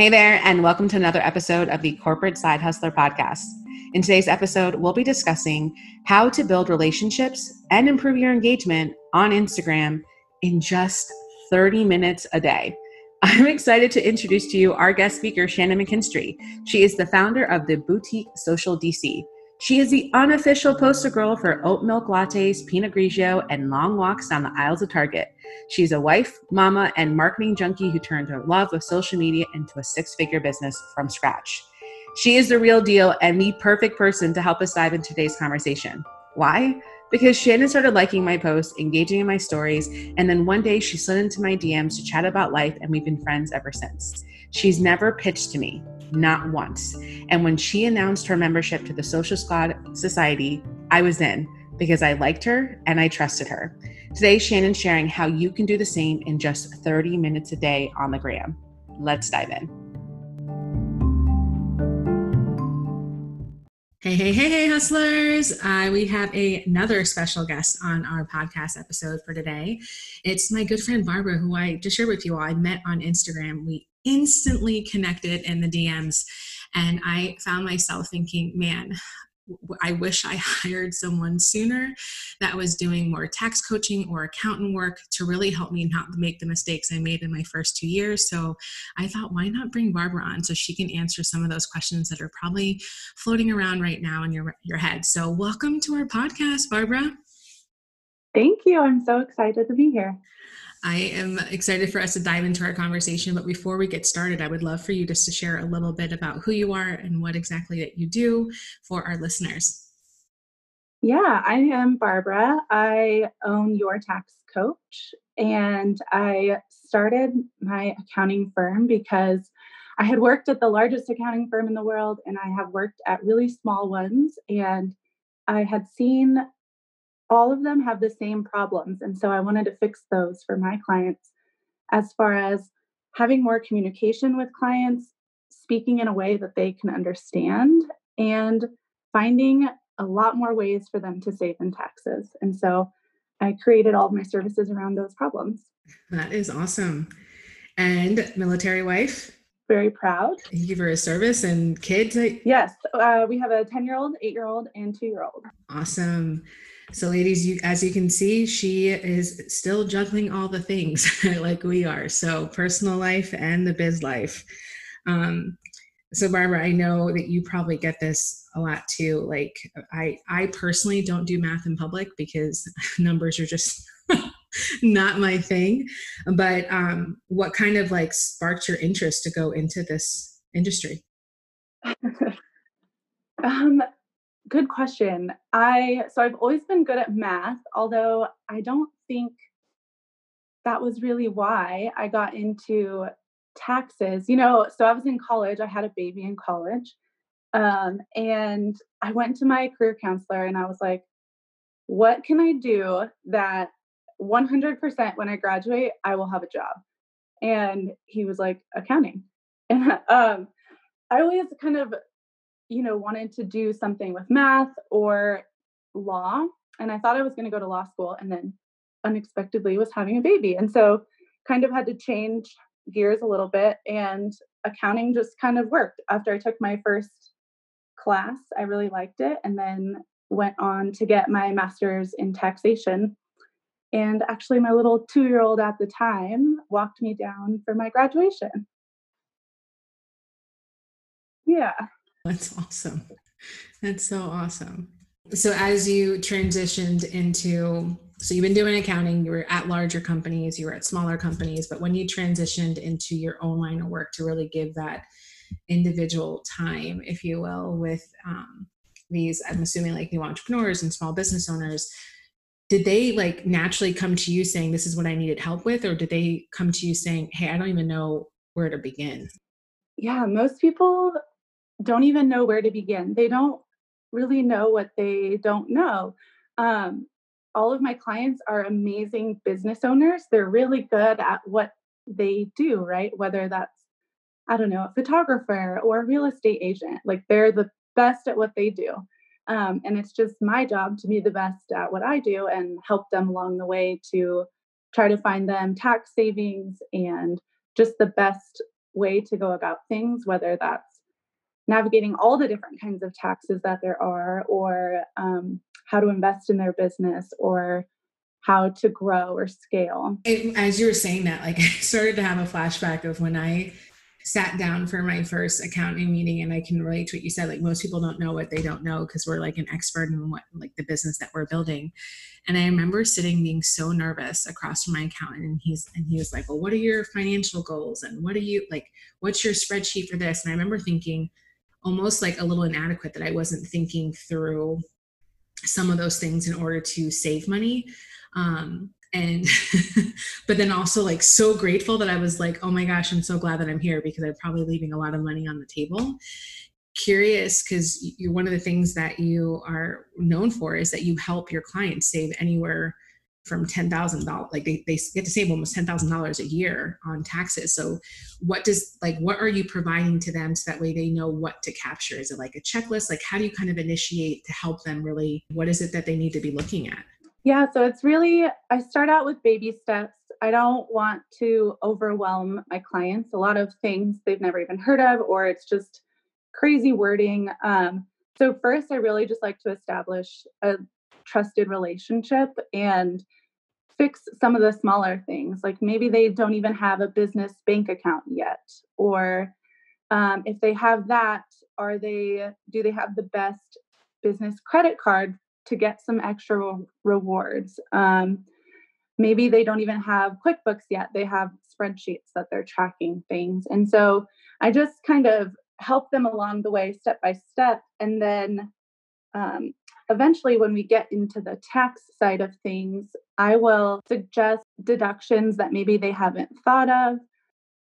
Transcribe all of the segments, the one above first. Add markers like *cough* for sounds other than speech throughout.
Hey there, and welcome to another episode of the Corporate Side Hustler Podcast. In today's episode, we'll be discussing how to build relationships and improve your engagement on Instagram in just 30 minutes a day. *laughs* I'm excited to introduce to you our guest speaker, Shannon McKinstrie. She is the founder of the Boutique Social DC. She is the unofficial poster girl for oat milk lattes, Pinot Grigio, and long walks down the aisles of Target. She's a wife, mama, and marketing junkie who turned her love of social media into a six figure business from scratch. She is the real deal and the perfect person to help us dive into today's conversation. Why? Because Shannon started liking my posts, engaging in my stories, and then one day she slid into my DMs to chat about life, and we've been friends ever since. She's never pitched to me, not once. And when she announced her membership to the Social Squad Society, I was in because I liked her and I trusted her. Today, Shannon's sharing how you can do the same in just 30 minutes a day on the gram. Let's dive in. Hey, hey, hey, hey, hustlers. Uh, we have a, another special guest on our podcast episode for today. It's my good friend Barbara, who I just shared with you all. I met on Instagram. We instantly connected in the DMs, and I found myself thinking, man, I wish I *laughs* hired someone sooner that was doing more tax coaching or accountant work to really help me not make the mistakes I made in my first two years. So I thought, why not bring Barbara on so she can answer some of those questions that are probably floating around right now in your, your head. So welcome to our podcast, Barbara. Thank you. I'm so excited to be here. I am excited for us to dive into our conversation. But before we get started, I would love for you just to share a little bit about who you are and what exactly that you do for our listeners. Yeah, I am Barbara. I own Your Tax Coach, and I started my accounting firm because I had worked at the largest accounting firm in the world and I have worked at really small ones. And I had seen all of them have the same problems. And so I wanted to fix those for my clients as far as having more communication with clients, speaking in a way that they can understand, and finding a lot more ways for them to save in taxes. And so I created all of my services around those problems. That is awesome. And military wife? Very proud. Thank you for his service and kids. Yes, uh, we have a 10 year old, eight year old, and two year old. Awesome. So, ladies, you as you can see, she is still juggling all the things *laughs* like we are. So, personal life and the biz life. Um, so, Barbara, I know that you probably get this a lot too. Like, I I personally don't do math in public because *laughs* numbers are just *laughs* not my thing. But um, what kind of like sparked your interest to go into this industry? um, good question. I so I've always been good at math, although I don't think that was really why I got into taxes. You know, so I was in college, I had a baby in college. Um, and I went to my career counselor and I was like, what can I do that 100% when I graduate, I will have a job? And he was like, accounting. *laughs* And um, I always kind of you know, wanted to do something with math or law. And I thought I was going to go to law school and then unexpectedly was having a baby. And so kind of had to change gears a little bit and accounting just kind of worked. After I took my first class, I really liked it and then went on to get my master's in taxation. And actually, my little two year old at the time walked me down for my graduation. Yeah. That's awesome. That's so awesome. So as you transitioned into so you've been doing accounting, you were at larger companies, you were at smaller companies, but when you transitioned into your own line of work to really give that individual time, if you will, with um, these, I'm assuming like new entrepreneurs and small business owners, did they like naturally come to you saying, This is what I needed help with? Or did they come to you saying, Hey, I don't even know where to begin? Yeah, most people don't even know where to begin. They don't really know what they don't know. Um, all of my clients are amazing business owners. They're really good at what they do, right? Whether that's, I don't know, a photographer or a real estate agent. Like they're the best at what they do. Um, and it's just my job to be the best at what I do and help them along the way to try to find them tax savings and just the best way to go about things, whether that's navigating all the different kinds of taxes that there are, or um, how to invest in their business, or how to grow or scale. It, as you were saying that, like *laughs* I started to have a flashback of when I sat down for my first accounting meeting and I can relate to what you said. Like most people don't know what they don't know because we're like an expert in what like the business that we're building. And I remember sitting being so nervous across from my accountant and he's and he was like, Well, what are your financial goals? And what are you like, what's your spreadsheet for this? And I remember thinking almost like a little inadequate that I wasn't thinking through some of those things in order to save money. Um, and *laughs* but then also like so grateful that i was like oh my gosh i'm so glad that i'm here because i'm probably leaving a lot of money on the table curious because you're one of the things that you are known for is that you help your clients save anywhere from $10,000 like they, they get to save almost $10,000 a year on taxes so what does like what are you providing to them so that way they know what to capture is it like a checklist like how do you kind of initiate to help them really what is it that they need to be looking at yeah, so it's really, I start out with baby steps. I don't want to overwhelm my clients. A lot of things they've never even heard of, or it's just crazy wording. Um, so, first, I really just like to establish a trusted relationship and fix some of the smaller things. Like maybe they don't even have a business bank account yet, or um, if they have that, are they do they have the best business credit card to get some extra rewards. Um, maybe they don't even have QuickBooks yet, they have spreadsheets that they're tracking things. And so I just kind of help them along the way, step by step. And then um, eventually, when we get into the tax side of things, I will suggest deductions that maybe they haven't thought of.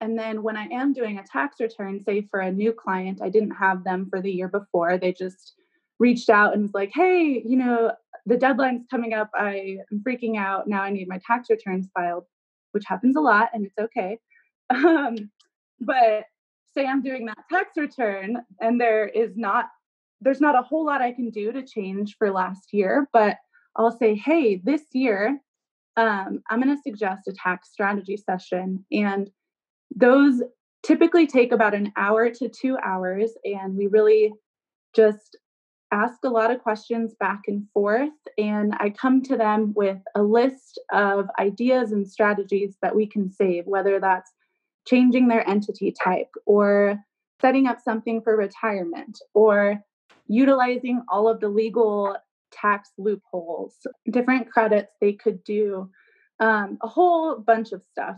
And then when I am doing a tax return, say for a new client, I didn't have them for the year before, they just reached out and was like, hey, you know, the deadline's coming up. I am freaking out. Now I need my tax returns filed, which happens a lot and it's okay. *laughs* Um, but say I'm doing that tax return and there is not there's not a whole lot I can do to change for last year, but I'll say, hey, this year, um, I'm going to suggest a tax strategy session. And those typically take about an hour to two hours. And we really just ask a lot of questions back and forth, and I come to them with a list of ideas and strategies that we can save, whether that's changing their entity type or setting up something for retirement or utilizing all of the legal tax loopholes, different credits they could do. Um, a whole bunch of stuff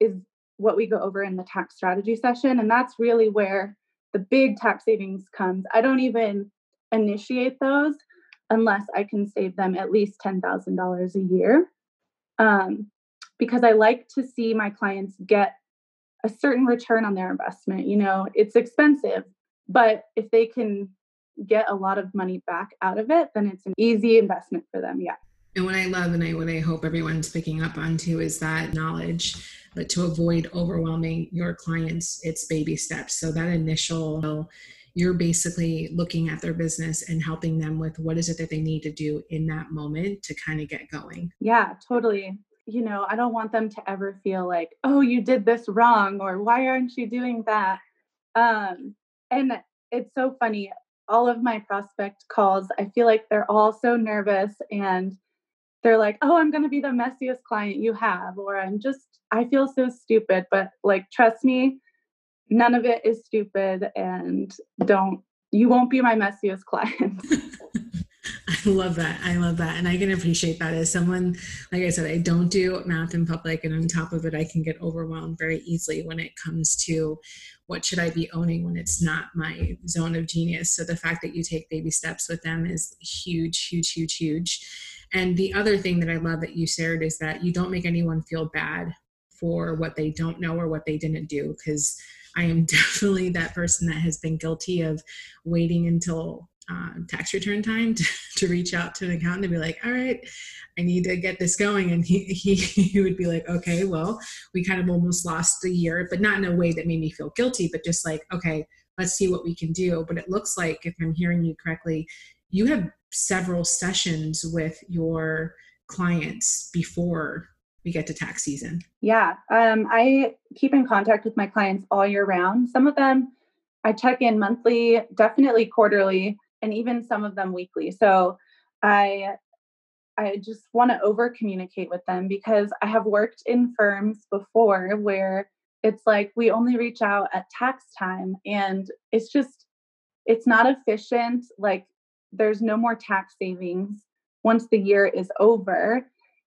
is what we go over in the tax strategy session. And that's really where the big tax savings comes. I don't even initiate those unless I can save them at least $10,000 a year. Um, because I like to see my clients get a certain return on their investment. You know, it's expensive, but if they can get a lot of money back out of it, then it's an easy investment for them. Yeah. And what I love and I what I hope everyone's picking up on too is that knowledge, but to avoid overwhelming your clients, it's baby steps. So that initial you're basically looking at their business and helping them with what is it that they need to do in that moment to kind of get going. Yeah, totally. You know, I don't want them to ever feel like, oh, you did this wrong or why aren't you doing that? Um, and it's so funny. All of my prospect calls, I feel like they're all so nervous and they're like, oh, I'm going to be the messiest client you have, or I'm just, I feel so stupid. But like, trust me, none of it is stupid and don't you won't be my messiest *laughs* client *laughs* I love that. I love that. And I can appreciate that as someone, like I said, I don't do math in public. And on top of it, I can get overwhelmed very easily when it comes to what should I be owning when it's not my zone of genius. So the fact that you take baby steps with them is huge, huge, huge, huge. And the other thing that I love that you shared is that you don't make anyone feel bad for what they don't know or what they didn't do. Because I am *laughs* definitely that person that has been guilty of waiting until uh, tax return time to, *laughs* to, reach out to an accountant and be like, all right, I need to get this going. And he, he, *laughs* he would be like, okay, well, we kind of almost lost the year, but not in a way that made me feel guilty, but just like, okay, let's see what we can do. But it looks like, if I'm hearing you correctly, you have several sessions with your clients before we get to tax season? Yeah, um, I keep in contact with my clients all year round. Some of them I check in monthly, definitely quarterly, and even some of them weekly. So I I just want to over communicate with them because I have worked in firms before where it's like we only reach out at tax time and it's just it's not efficient like there's no more tax savings once the year is over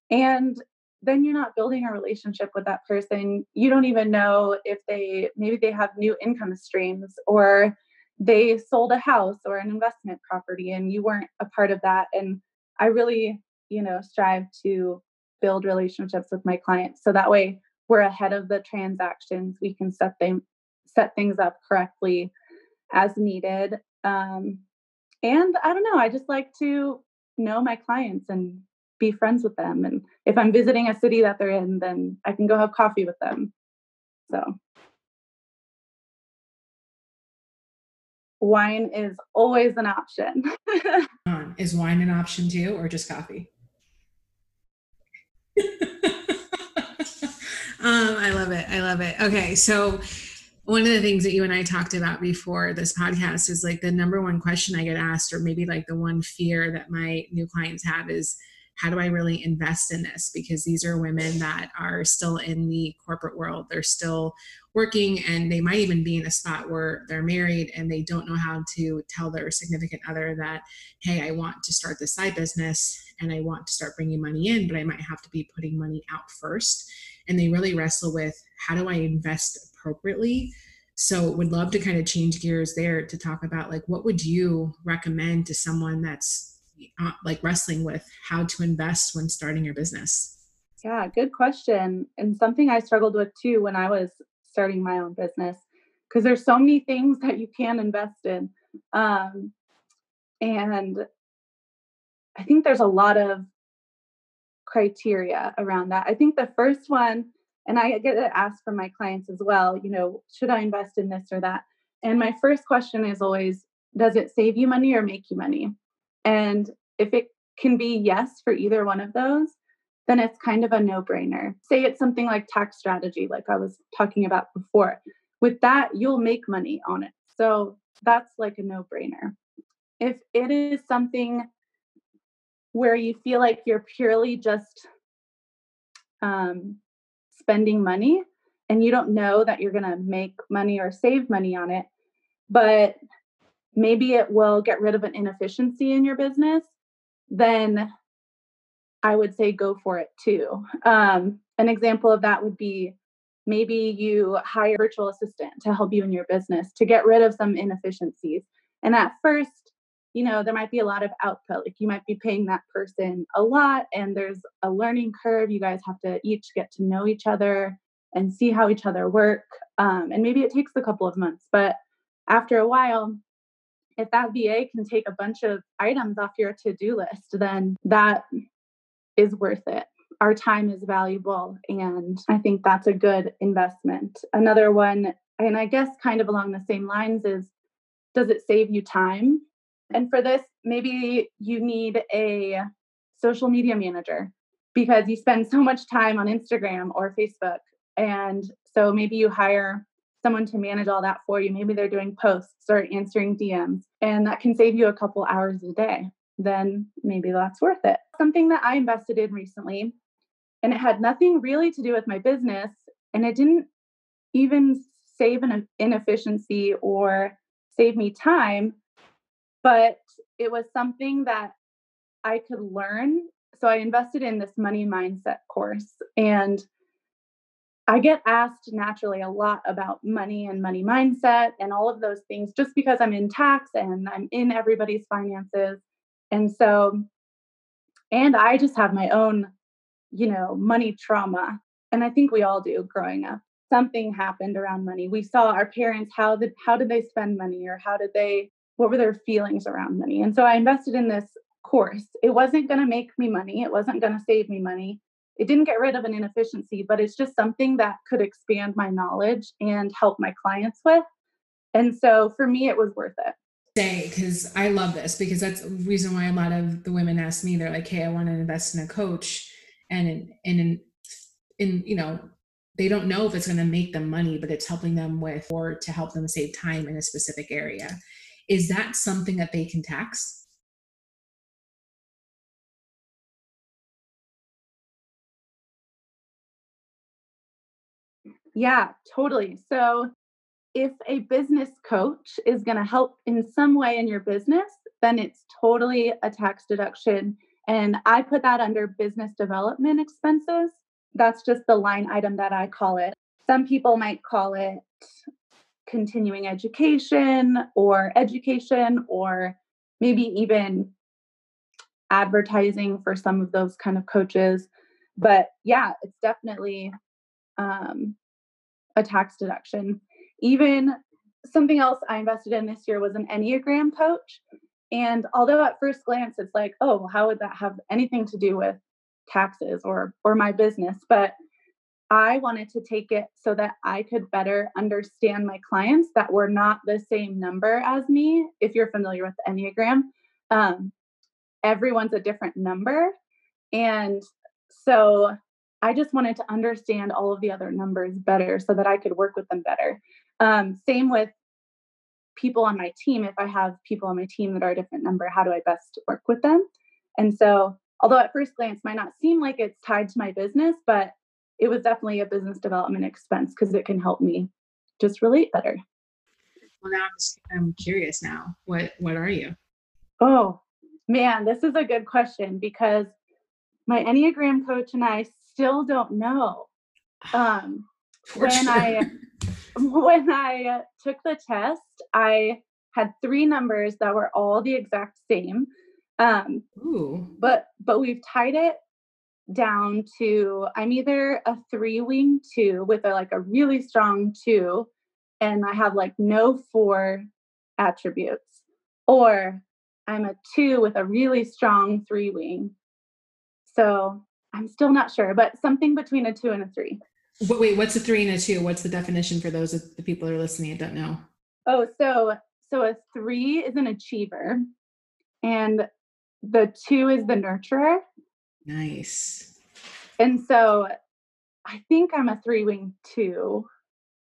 and then you're not building a relationship with that person you don't even know if they maybe they have new income streams or they sold a house or an investment property and you weren't a part of that. And i really you know strive to build relationships with my clients. So that way we're ahead of the transactions. We can set them set things up correctly as needed. Um, and i don't know i just like to know my clients and be friends with them. And if i'm visiting a city that they're in then i can go have coffee with them. So wine is always an option *laughs* is wine an option too or just coffee *laughs* um, I love it. I love it. Okay. So, one of the things that you and I talked about before this podcast is like the number one question I get asked, or maybe like the one fear that my new clients have is how do I really invest in this? Because these are women that are still in the corporate world. They're still working and they might even be in a spot where they're married and they don't know how to tell their significant other that, hey, I want to start this side business and I want to start bringing money in, but I might have to be putting money out first. And they really wrestle with how do I invest appropriately? So would love to kind of change gears there to talk about like what would you recommend to someone that's like wrestling with how to invest when starting your business? Yeah, good question. And something I struggled with too when I was starting my own business because there's so many things that you can invest in. Um, and I think there's a lot of criteria around that. I think the first one, and I get asked from my clients as well, you know, should I invest in this or that? And my first question is always, does it save you money or make you money? And if it can be yes for either one of those, then it's kind of a no brainer. Say it's something like tax strategy, like I was talking about before. With that, you'll make money on it. So that's like a no brainer. If it is something where you feel like you're purely just um, spending money and you don't know that you're going to make money or save money on it, but maybe it will get rid of an inefficiency in your business, then I would say go for it too. Um, an example of that would be maybe you hire a virtual assistant to help you in your business to get rid of some inefficiencies. And at first, you know, there might be a lot of output. Like you might be paying that person a lot, and there's a learning curve. You guys have to each get to know each other and see how each other work. Um, and maybe it takes a couple of months, but after a while, if that VA can take a bunch of items off your to do list, then that is worth it. Our time is valuable, and I think that's a good investment. Another one, and I guess kind of along the same lines, is does it save you time? And for this, maybe you need a social media manager because you spend so much time on Instagram or Facebook. And so maybe you hire someone to manage all that for you. Maybe they're doing posts or answering DMs, and that can save you a couple hours a day. Then maybe that's worth it. Something that I invested in recently, and it had nothing really to do with my business, and it didn't even save an inefficiency or save me time but it was something that I could learn. So I invested in this money mindset course and I get asked naturally a lot about money and money mindset and all of those things just because I'm in tax and I'm in everybody's finances. And so, and I just have my own, you know, money trauma. And I think we all do growing up. Something happened around money. We saw our parents, how did how did they spend money or how did they what were their feelings around money and so i invested in this course it wasn't going to make me money it wasn't going to save me money it didn't get rid of an inefficiency but it's just something that could expand my knowledge and help my clients with. And so for me it was worth it. Say because i love this because that's the reason why a lot of the women ask me they're like hey i want to invest in a coach and in, and in in you know they don't know if it's going to make them money but it's helping them with or to help them save time in a specific area. Is that something that they can tax yeah totally so if a business coach is going to help in some way in your business then it's totally a tax deduction and I put that under business development expenses. That's just the line item that I call it. Some people might call it continuing education or education or maybe even advertising for some of those kind of coaches. But yeah, it's definitely um, a tax deduction. Even something else I invested in this year was an Enneagram coach. And although at first glance it's like, oh, how would that have anything to do with taxes or or my business? But I wanted to take it so that I could better understand my clients that were not the same number as me. If you're familiar with Enneagram, um, everyone's a different number. And so I just wanted to understand all of the other numbers better so that I could work with them better. Um, same with people on my team, if I have people on my team that are a different number, how do I best work with them? And so, although at first glance might not seem like it's tied to my business, but it was definitely a business development expense because it can help me just relate better. Well, now I'm, just, I'm curious now. What what are you? Oh man, this is a good question because my Enneagram coach and I still don't know. Um, *sighs* *laughs* when. I when I took the test, I had three numbers that were all the exact same. Um, Ooh. But but we've tied it down to I'm either a three wing two with a like a really strong two, and I have like no four attributes, or I'm a two with a really strong three wing. So I'm still not sure, but something between a two and a three. But wait, what's a three and a two? What's the definition for those of the people that are listening and don't know? Oh, so so a three is an achiever, and the two is the nurturer. Nice. And so I think I'm a three wing two.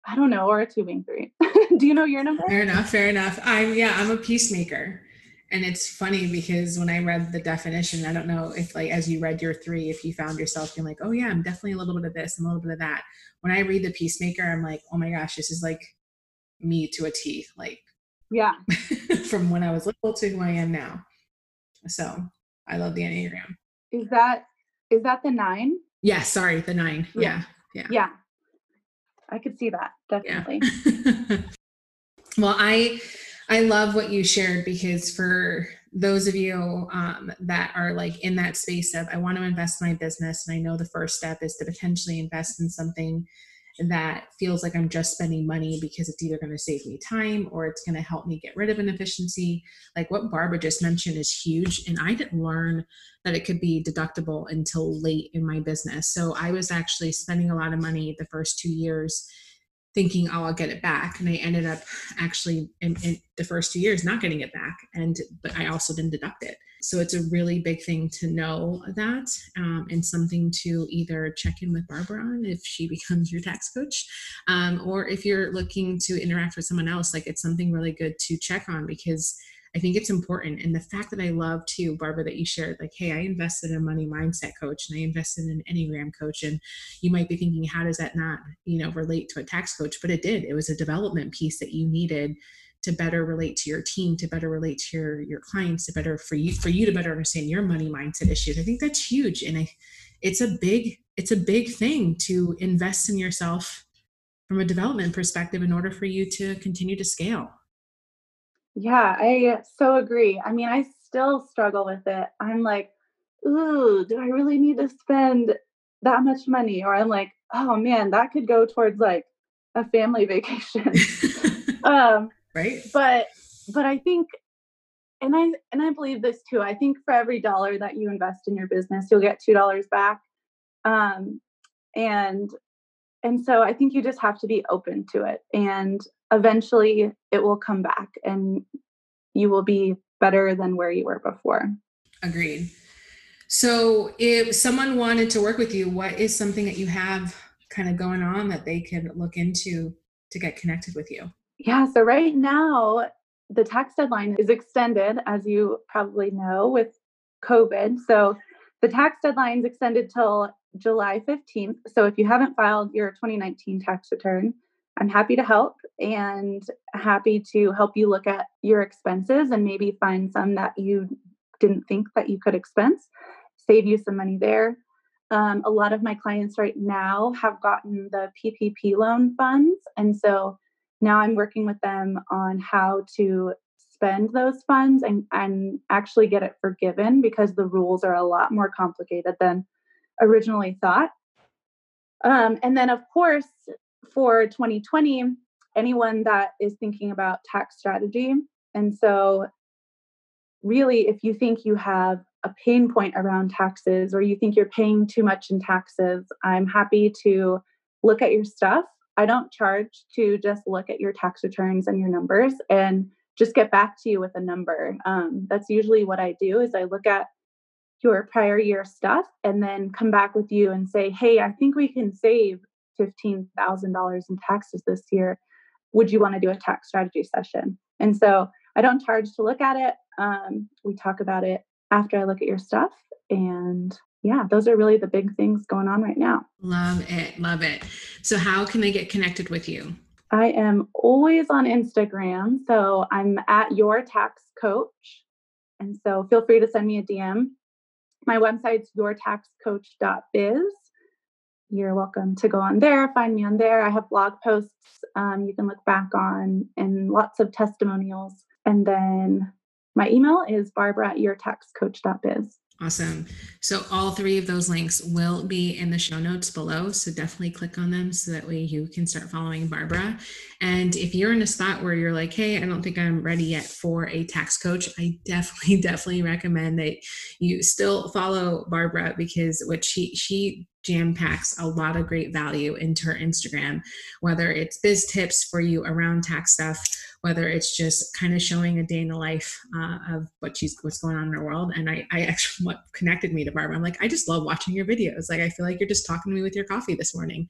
I don't know, or a two wing three. *laughs* Do you know your number? Fair enough. Fair enough. I'm yeah, I'm a peacemaker. And it's funny because when I read the definition, I don't know if like as you read your three, if you found yourself being like, oh yeah, I'm definitely a little bit of this and a little bit of that. When I read the peacemaker, I'm like, oh my gosh, this is like me to a T. Like yeah. *laughs* from when I was little to who I am now. So I love the Enneagram. Is that is that the nine? Yeah, sorry, the nine. Yeah. Yeah. Yeah. I could see that, definitely. Yeah. *laughs* well, I I love what you shared because for those of you um, that are like in that space of I want to invest in my business, and I know the first step is to potentially invest in something that feels like I'm just spending money because it's either going to save me time or it's going to help me get rid of an efficiency. Like what Barbara just mentioned is huge. And I didn't learn that it could be deductible until late in my business. So I was actually spending a lot of money the first two years thinking, oh, I'll get it back. And I ended up actually in, in, the first two years not getting it back. And, but I also didn't deduct it. So it's a really big thing to know that um, and something to either check in with Barbara on if she *laughs* becomes your tax coach, um, or if you're looking to interact with someone else, like it's something really good to check on because I think it's important. And the fact that I love too, Barbara, that you shared, like, hey, I invested in a money mindset coach and I invested in an Enneagram coach. And you might be thinking, how does that not, you know, relate to a tax coach? But it did. It was a development piece that you needed to better relate to your team, to better relate to your your clients, to better for you for you to better understand your money mindset issues. I think that's huge. And I it's a big, it's a big thing to invest in yourself from a development perspective in order for you to continue to scale. Yeah, I so agree. I mean, I still struggle with it. I'm like, ooh, do I really need to spend that much money? Or I'm like, oh man, that could go towards like a family *laughs* vacation. *laughs* um, right. But but I think and I and I believe this too. I think for every dollar that you invest in your business, you'll get two dollars back. Um, and and so I think you just have to be open to it. And eventually it will come back and you will be better than where you were before. Agreed. So, if someone wanted to work with you, what is something that you have kind of going on that they can look into to get connected with you? Yeah, so right now, the tax deadline is extended, as you probably know, with COVID. So, the tax deadline is extended till July 15th. So, if you haven't filed your 2019 tax return, I'm happy to help and happy to help you look at your expenses and maybe find some that you didn't think that you could expense, save you some money there. Um, a lot of my clients right now have gotten the PPP loan funds. And so now I'm working with them on how to spend those funds and, and actually get it forgiven because the rules are a lot more complicated than originally thought. Um, and then, of course, for 2020, anyone that is thinking about tax strategy. And so, really, if you think you have a pain point around taxes or you think you're paying too much in taxes, I'm happy to look at your stuff. I don't charge to just look at your tax returns and your numbers and just get back to you with a number. Um, that's usually what I do is I look at your prior year stuff and then come back with you and say, hey, I think we can save $15,000 in taxes this year. Would you want to do a tax strategy session? And so I don't charge to look at it. Um, we talk about it after I look at your stuff. And yeah, those are really the big things going on right now. Love it. Love it. So, how can they get connected with you? I am always on Instagram. So, I'm at your tax coach. And so, feel free to send me a DM. My website's yourtaxcoach.biz you're welcome to go on there, find me on there. I have blog posts um, you can look back on and lots of testimonials. And then my email is barbara at yourtaxcoach.biz. Awesome. So all three of those links will be in the show notes below. So definitely click on them so that way you can start following Barbara. And if you're in a spot where you're like, hey, I don't think I'm ready yet for a tax coach, I definitely, *laughs* definitely recommend that you still follow Barbara because what she she jam packs a lot of great value into her Instagram, whether it's biz tips for you around tax stuff, whether it's just kind of showing a day in the life uh, of what she's what's going on in her world. And I, I actually what connected me to Barbara. I'm like, I just love watching your videos. Like I feel like you're just talking to me with your coffee this morning.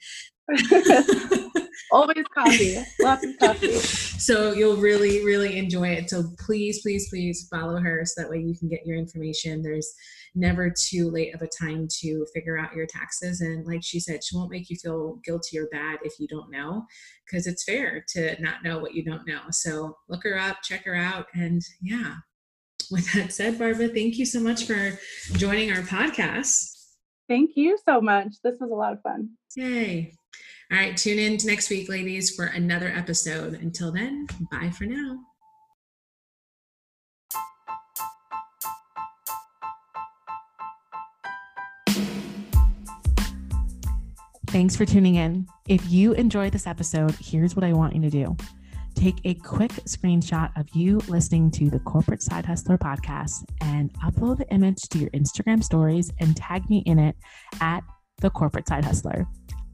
*laughs* *laughs* Always coffee, lots of coffee. *laughs* So you'll really, really enjoy it. So please, please, please follow her so that way you can get your information. There's never too late of a time to figure out your taxes. And like she said, she won't make you feel guilty or bad if you don't know, because it's fair to not know what you don't know. So look her up, check her out, and yeah. With that said, Barbara, thank you so much for joining our podcast. Thank you so much. This was a lot of fun. Yay. All right, tune in to next week, ladies, for another episode. Until then, bye for now. Thanks for tuning in. If you enjoyed this episode, here's what I want you to do take a quick screenshot of you listening to the Corporate Side Hustler podcast and upload the image to your Instagram stories and tag me in it at the Corporate Side Hustler.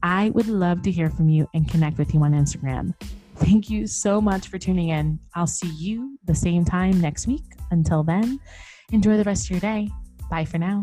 I would love to hear from you and connect with you on Instagram. Thank you so much for tuning in. I'll see you the same time next week. Until then, enjoy the rest of your day. Bye for now.